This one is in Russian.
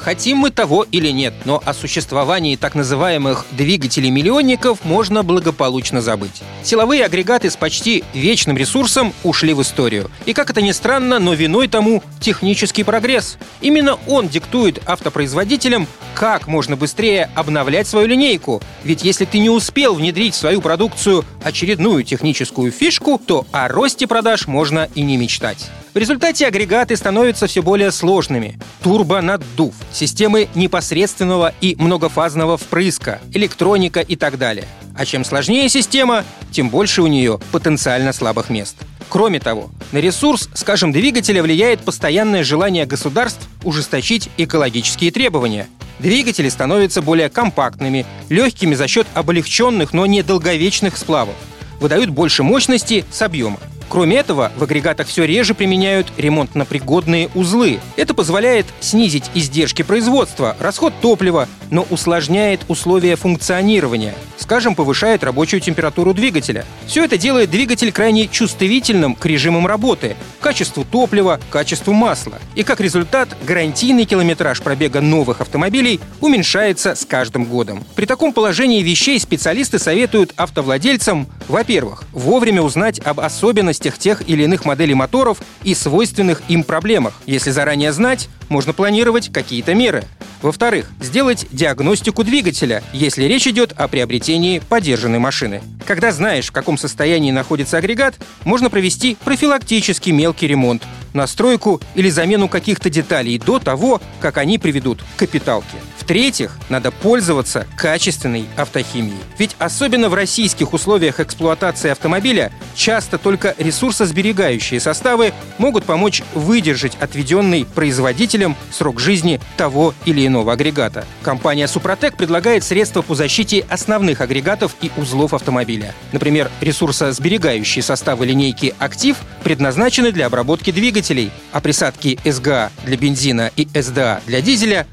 Хотим мы того или нет, но о существовании так называемых двигателей-миллионников можно благополучно забыть. Силовые агрегаты с почти вечным ресурсом ушли в историю. И как это ни странно, но виной тому технический прогресс. Именно он диктует автопроизводителям, как можно быстрее обновлять свою линейку. Ведь если ты не успел внедрить в свою продукцию очередную техническую фишку, то о росте продаж можно и не мечтать. В результате агрегаты становятся все более сложными. Турбонаддув, системы непосредственного и многофазного впрыска, электроника и так далее. А чем сложнее система, тем больше у нее потенциально слабых мест. Кроме того, на ресурс, скажем, двигателя влияет постоянное желание государств ужесточить экологические требования. Двигатели становятся более компактными, легкими за счет облегченных, но недолговечных сплавов. Выдают больше мощности с объема. Кроме этого, в агрегатах все реже применяют ремонтно-пригодные узлы. Это позволяет снизить издержки производства, расход топлива, но усложняет условия функционирования. Скажем, повышает рабочую температуру двигателя. Все это делает двигатель крайне чувствительным к режимам работы, качеству топлива, качеству масла. И как результат, гарантийный километраж пробега новых автомобилей уменьшается с каждым годом. При таком положении вещей специалисты советуют автовладельцам, во-первых, вовремя узнать об особенностях тех или иных моделей моторов и свойственных им проблемах. Если заранее знать, можно планировать какие-то меры. Во-вторых, сделать диагностику двигателя, если речь идет о приобретении подержанной машины. Когда знаешь, в каком состоянии находится агрегат, можно провести профилактический мелкий ремонт, настройку или замену каких-то деталей до того, как они приведут к капиталке. В-третьих, надо пользоваться качественной автохимией. Ведь особенно в российских условиях эксплуатации автомобиля часто только ресурсосберегающие составы могут помочь выдержать отведенный производителем срок жизни того или иного агрегата. Компания «Супротек» предлагает средства по защите основных агрегатов и узлов автомобиля. Например, ресурсосберегающие составы линейки «Актив» предназначены для обработки двигателей, а присадки СГА для бензина и СДА для дизеля